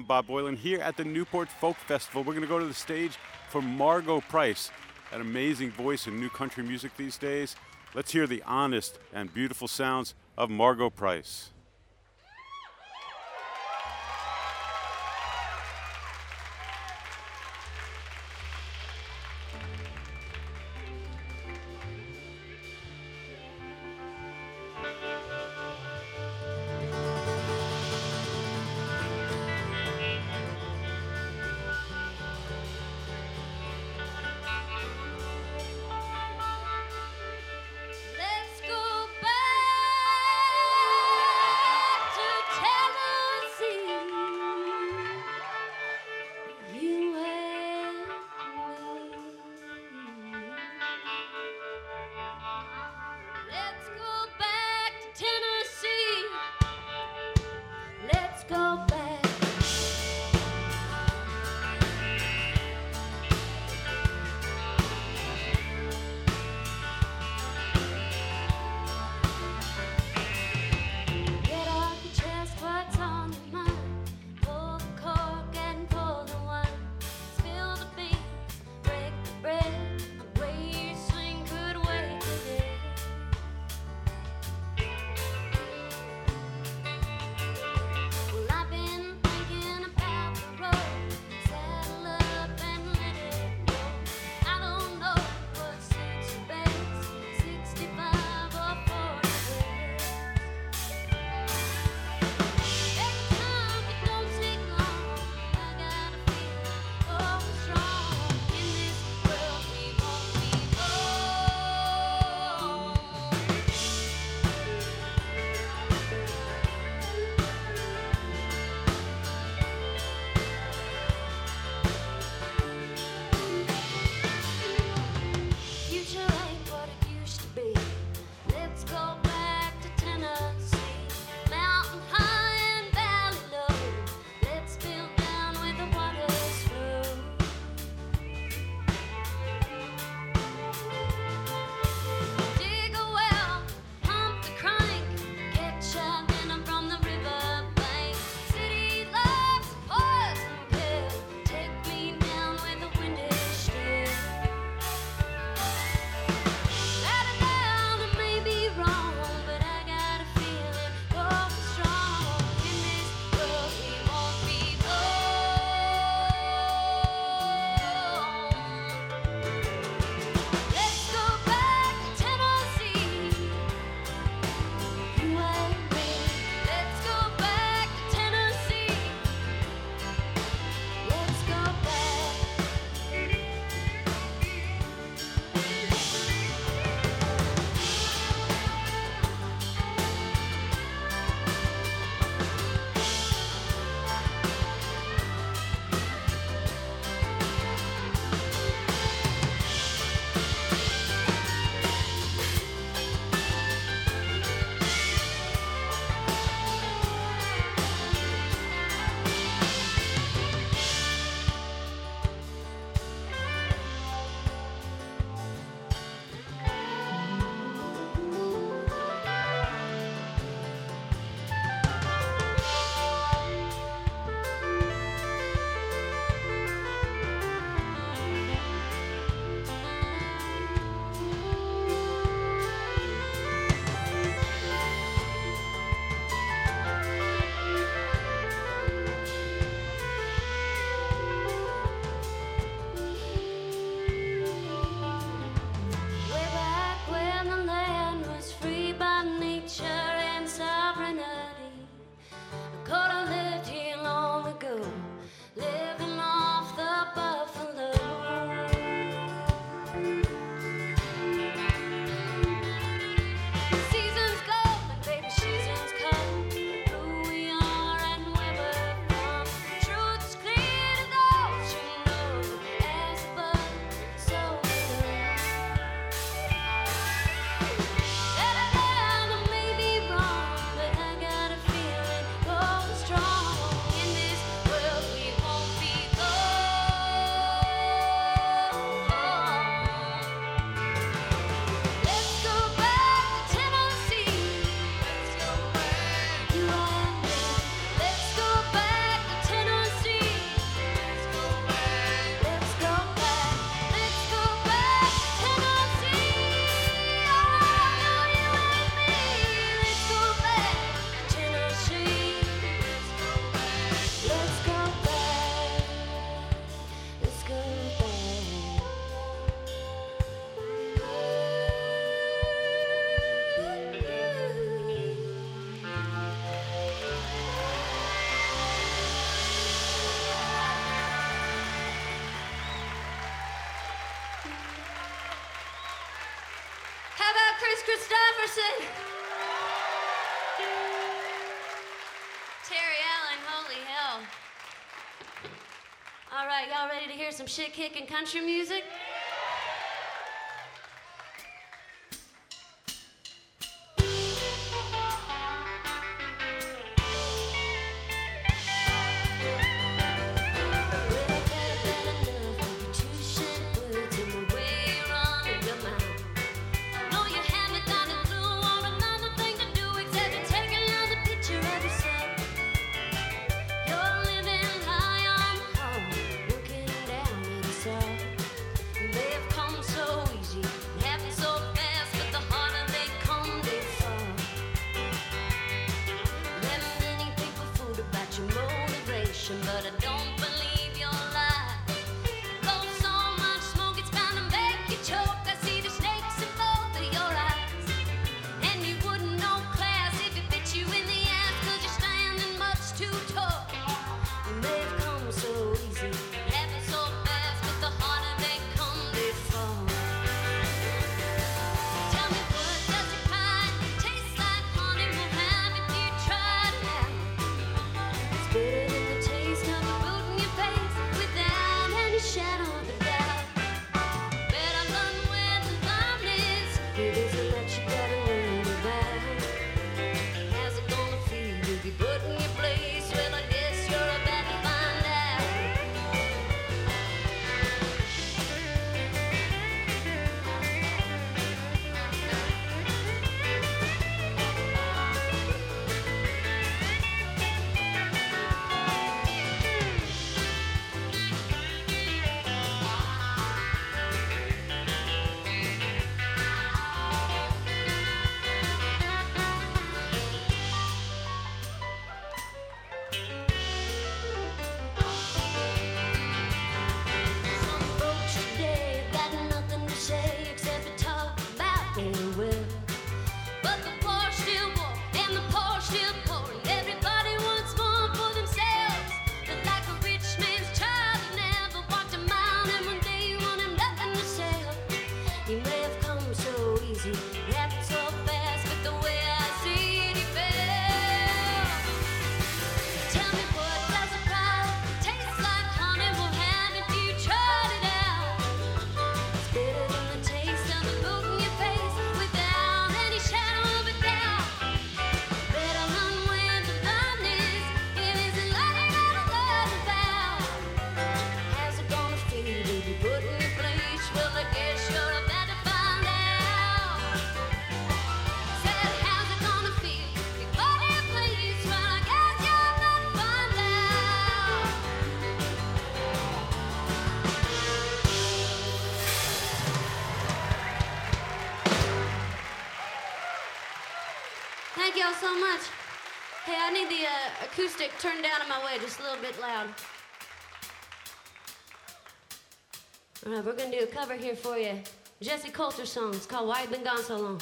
I'm Bob Boilen here at the Newport Folk Festival. We're going to go to the stage for Margo Price, an amazing voice in new country music these days. Let's hear the honest and beautiful sounds of Margo Price. Some shit kicking country music? Acoustic turned down in my way just a little bit loud. All right, we're gonna do a cover here for you. Jessi Colter song. It's called Why You Been Gone So Long.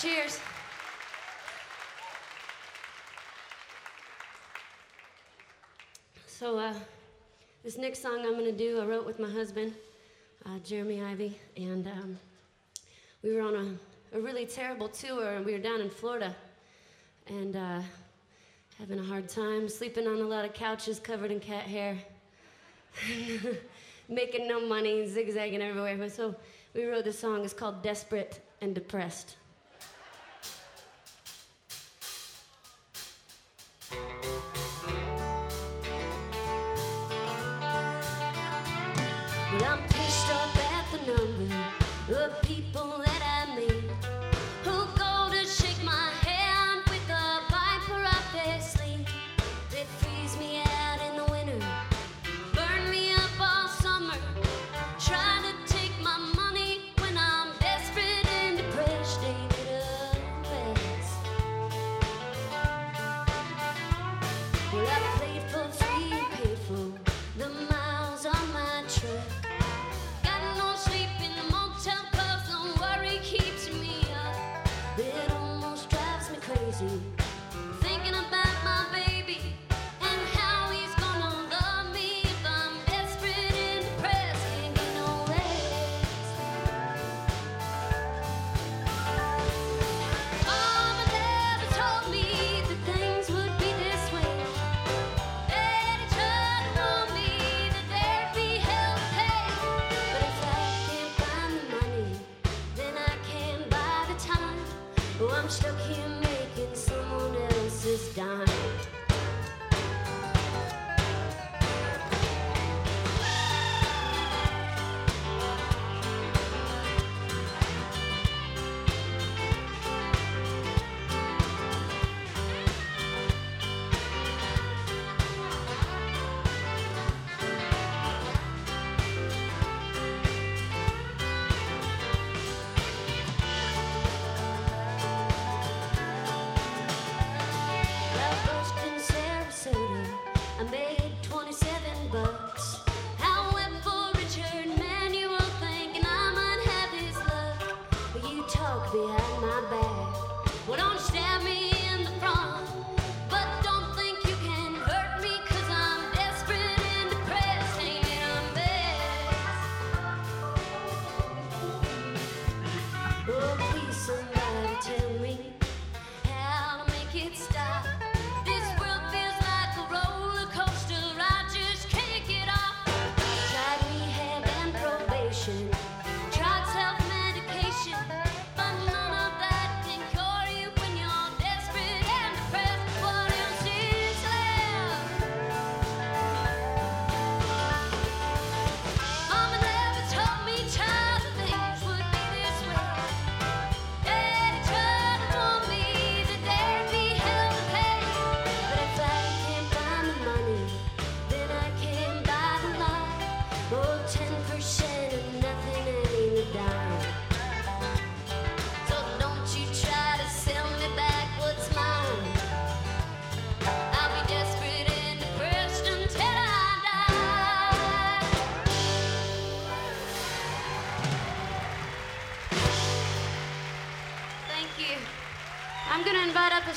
Cheers. So, uh, this next song I'm going to do, I wrote with my husband, uh, Jeremy Ivey, and um, we were on a, a, really terrible tour, and we were down in Florida, and uh, having a hard time, sleeping on a lot of couches covered in cat hair, making no money, zigzagging everywhere. So we wrote this song. It's called Desperate and Depressed. Yum.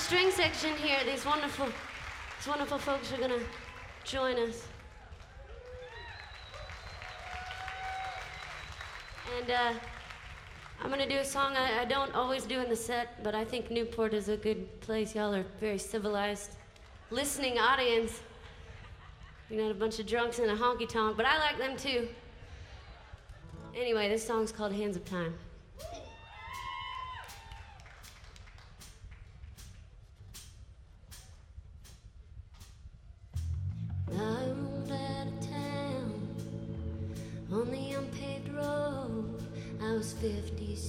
String section here, these wonderful, these wonderful folks are gonna join us. And uh, I'm gonna do a song I, I, don't always do in the set, but I think Newport is a good place. Y'all are very civilized, listening audience. You're not a bunch of drunks in a honky tonk, but I like them too. Anyway, this song's called Hands of Time.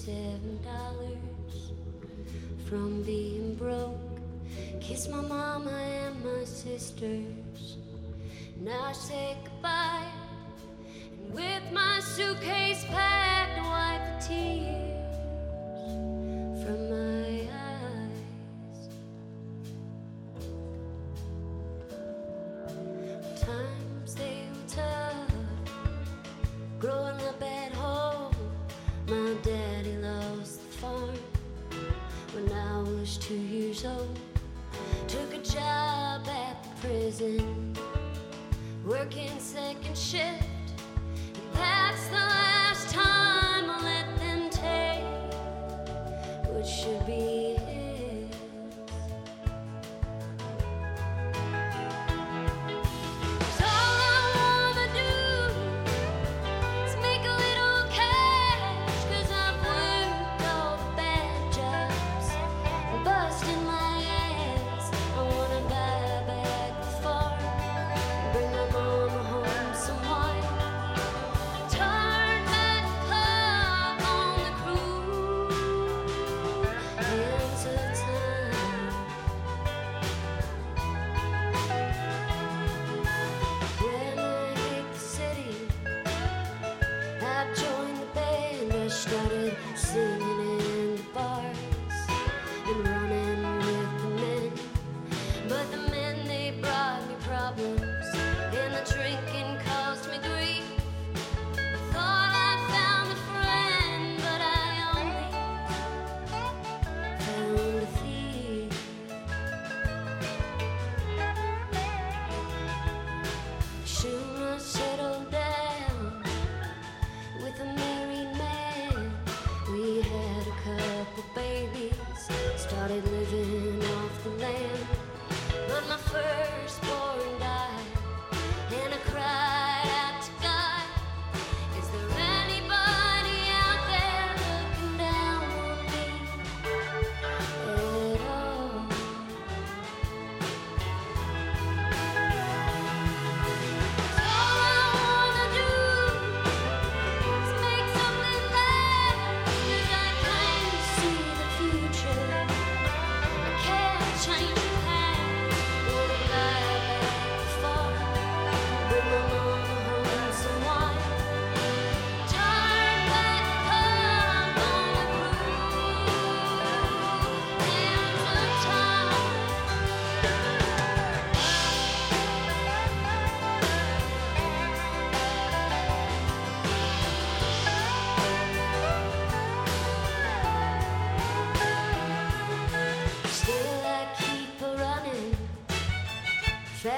Fifty-seven dollars from being broke. Kissed my mama and my sisters. Now I say goodbye. And with my suitcase packed, wipe the tears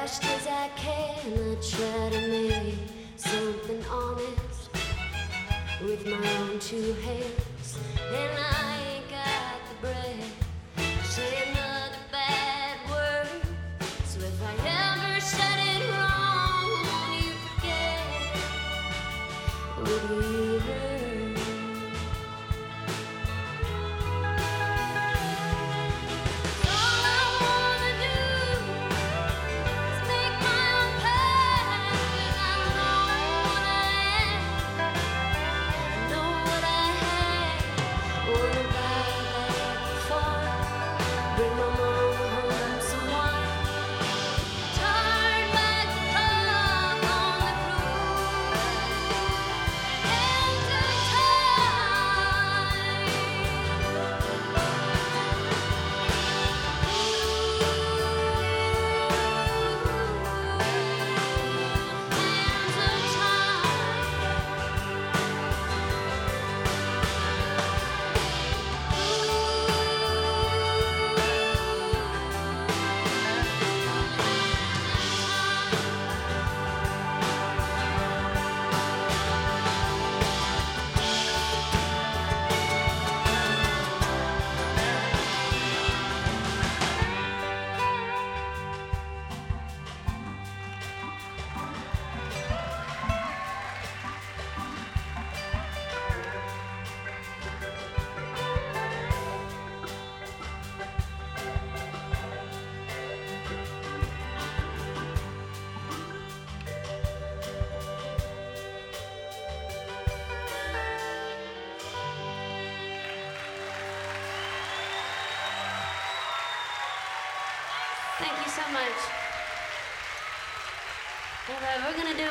as I can. I try to make something honest with my own two hands.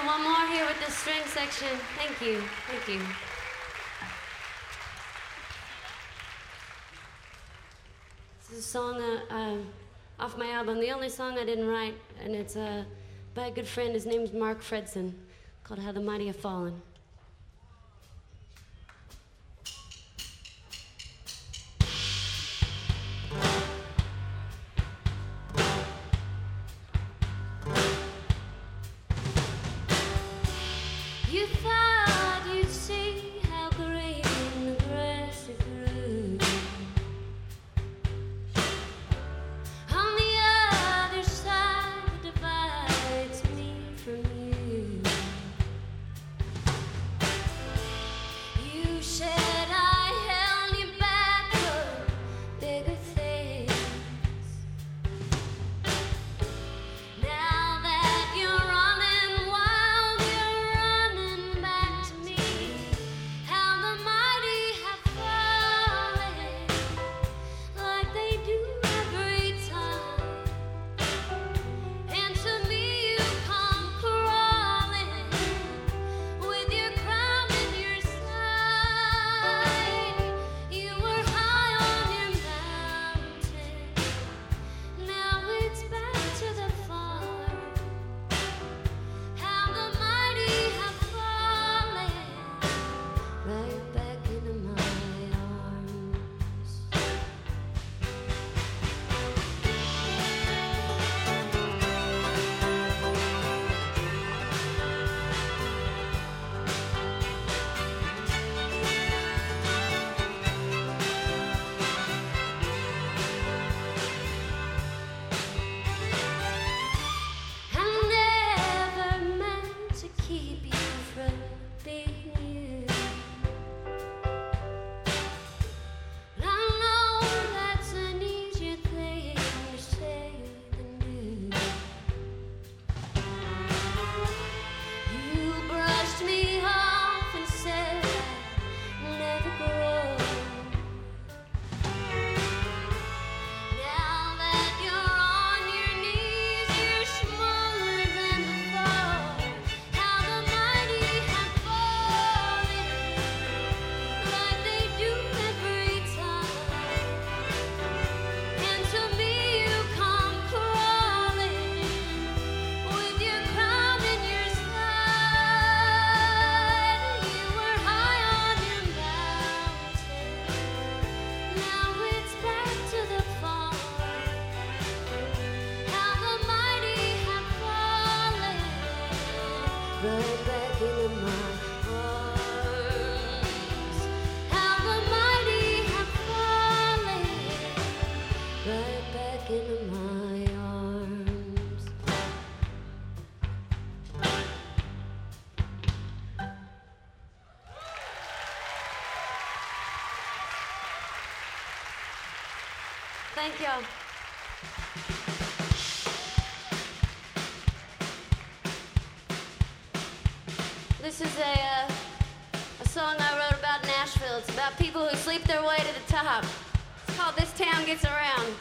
one more here with the string section. Thank you. Thank you. This is a song uh, uh, off my album, the only song I didn't write, and it's uh, by a good friend. His name's Mark Fredson, called How the Mighty Have Fallen. Thank you. This is a, uh, a song I wrote about Nashville. It's about people who sleep their way to the top. It's called This Town Gets Around.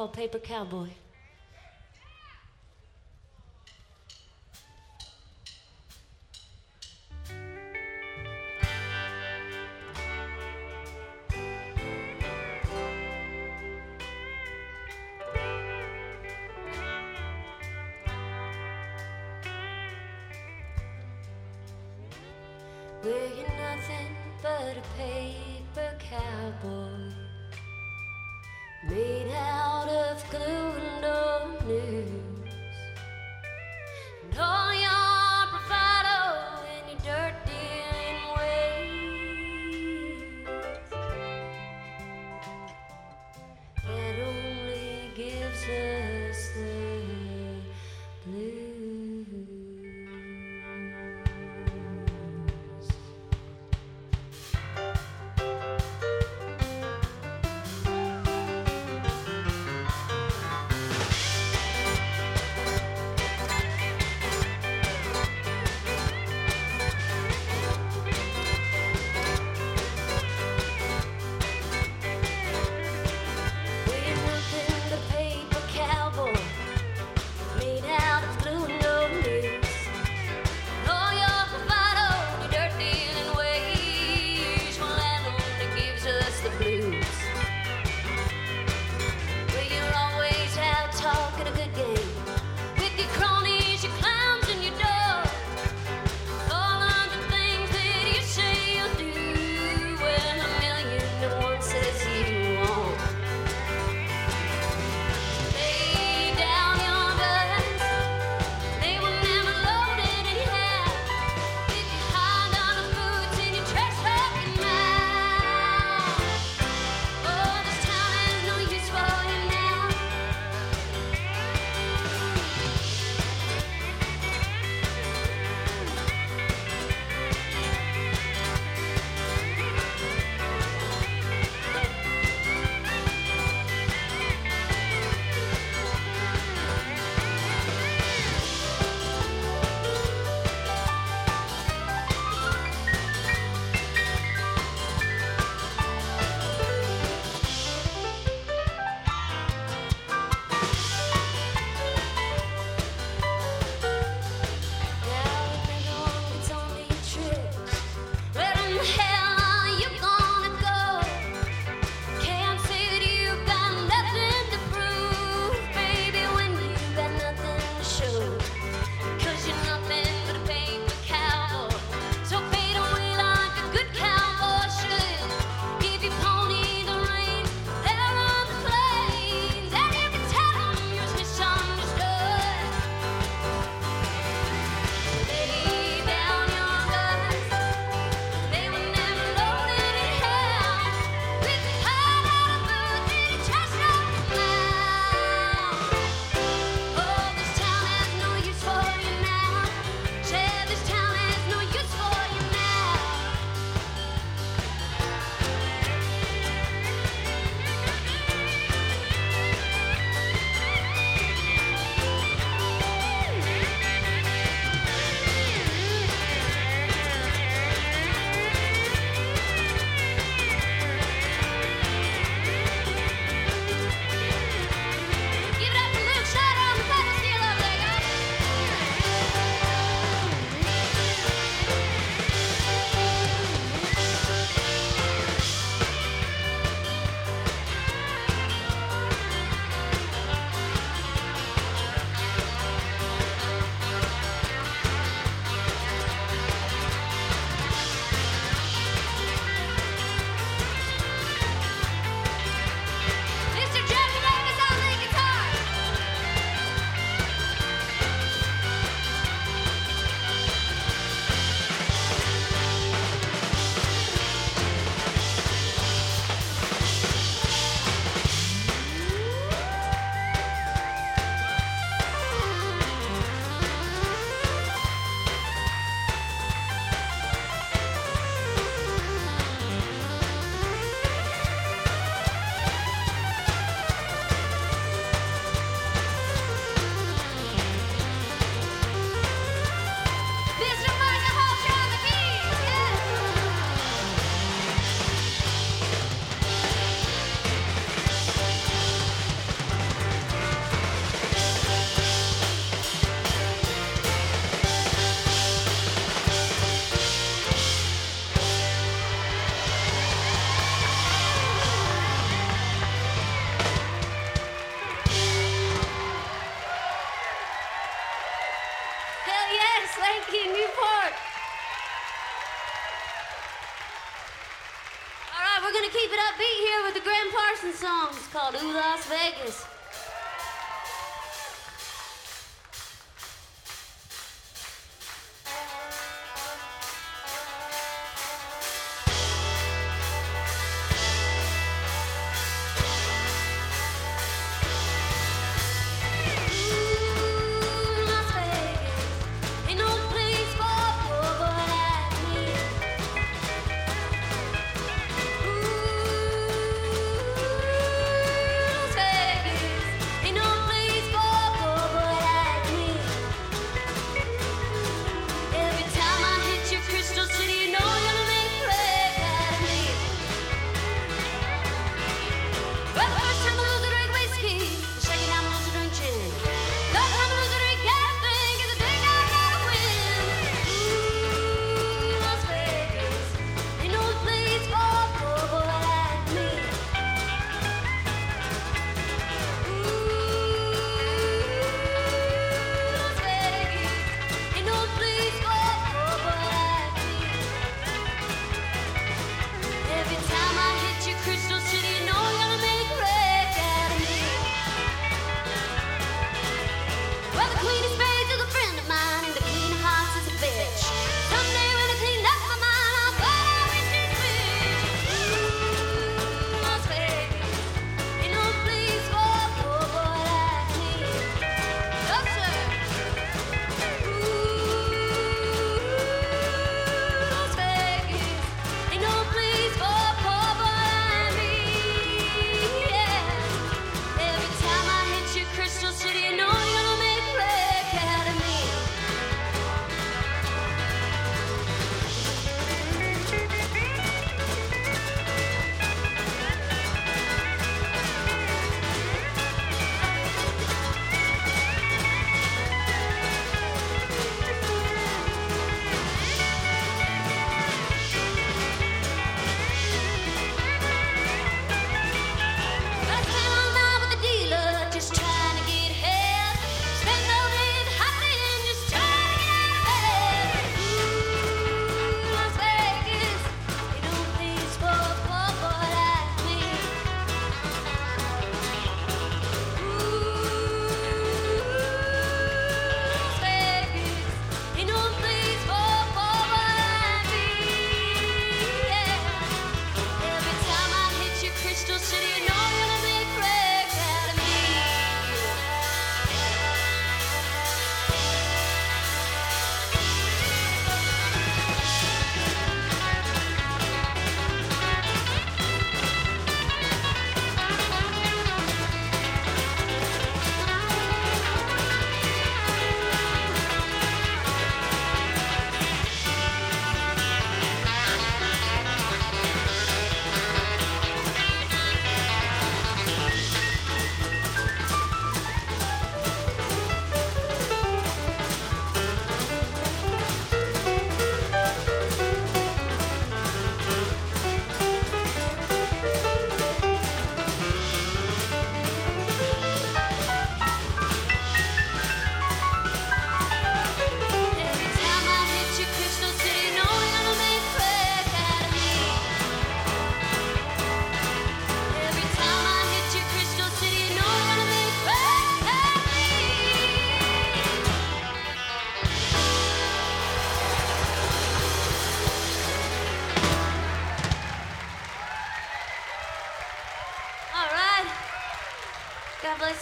Called Paper Cowboy. Kaluda.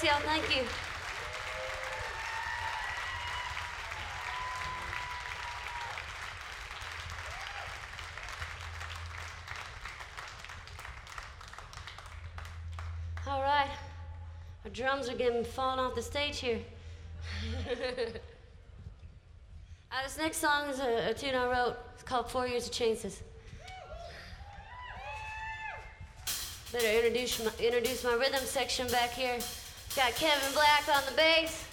Thank you. All right, our drums are getting falling off the stage here. uh, this next song is a, a tune I wrote. It's called Four Years of Chances. Better introduce my, introduce my rhythm section back here. Got Kevin Black on the bass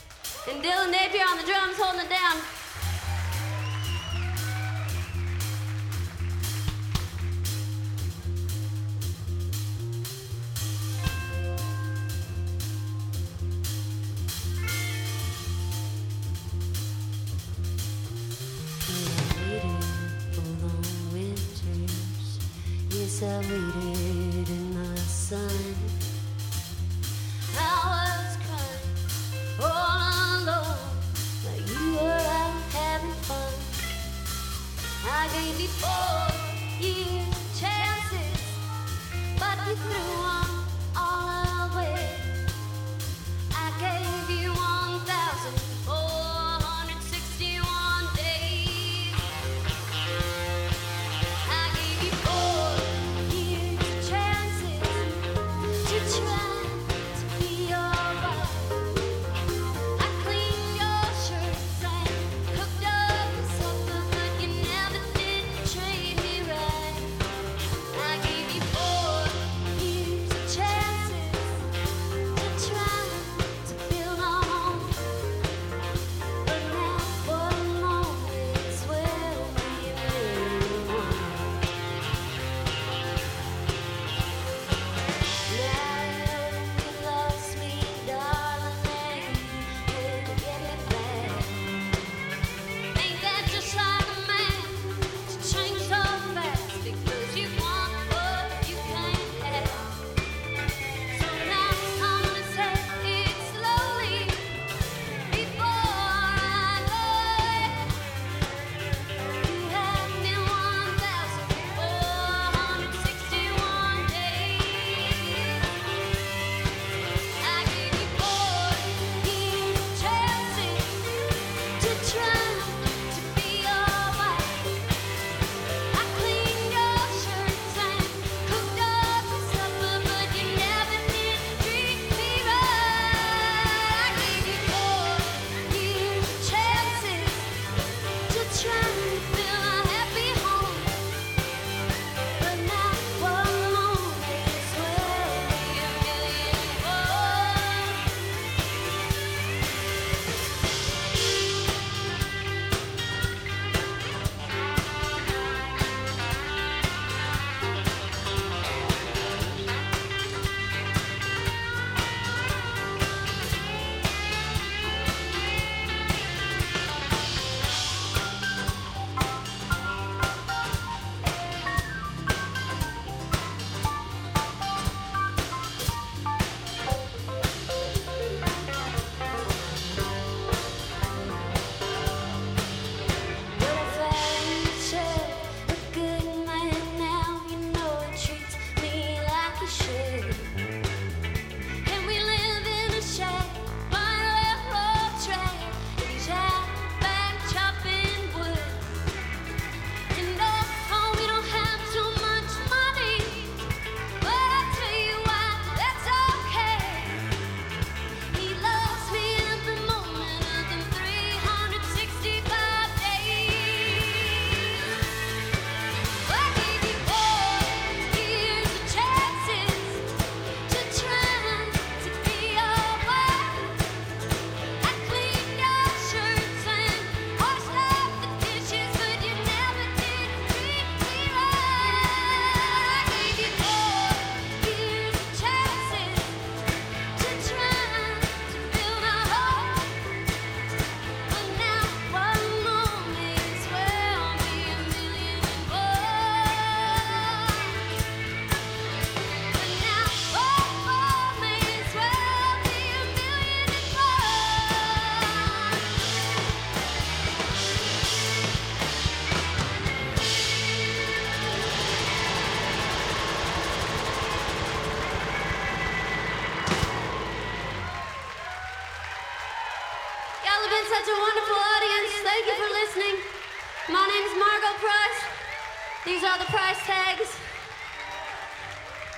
and Dillon Napier on the drums holding it down. For long winters, yes, I'm waiting.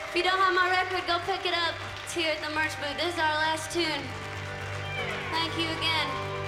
If you don't have my record, go pick it up. It's here at the merch booth. This is our last tune. Thank you again.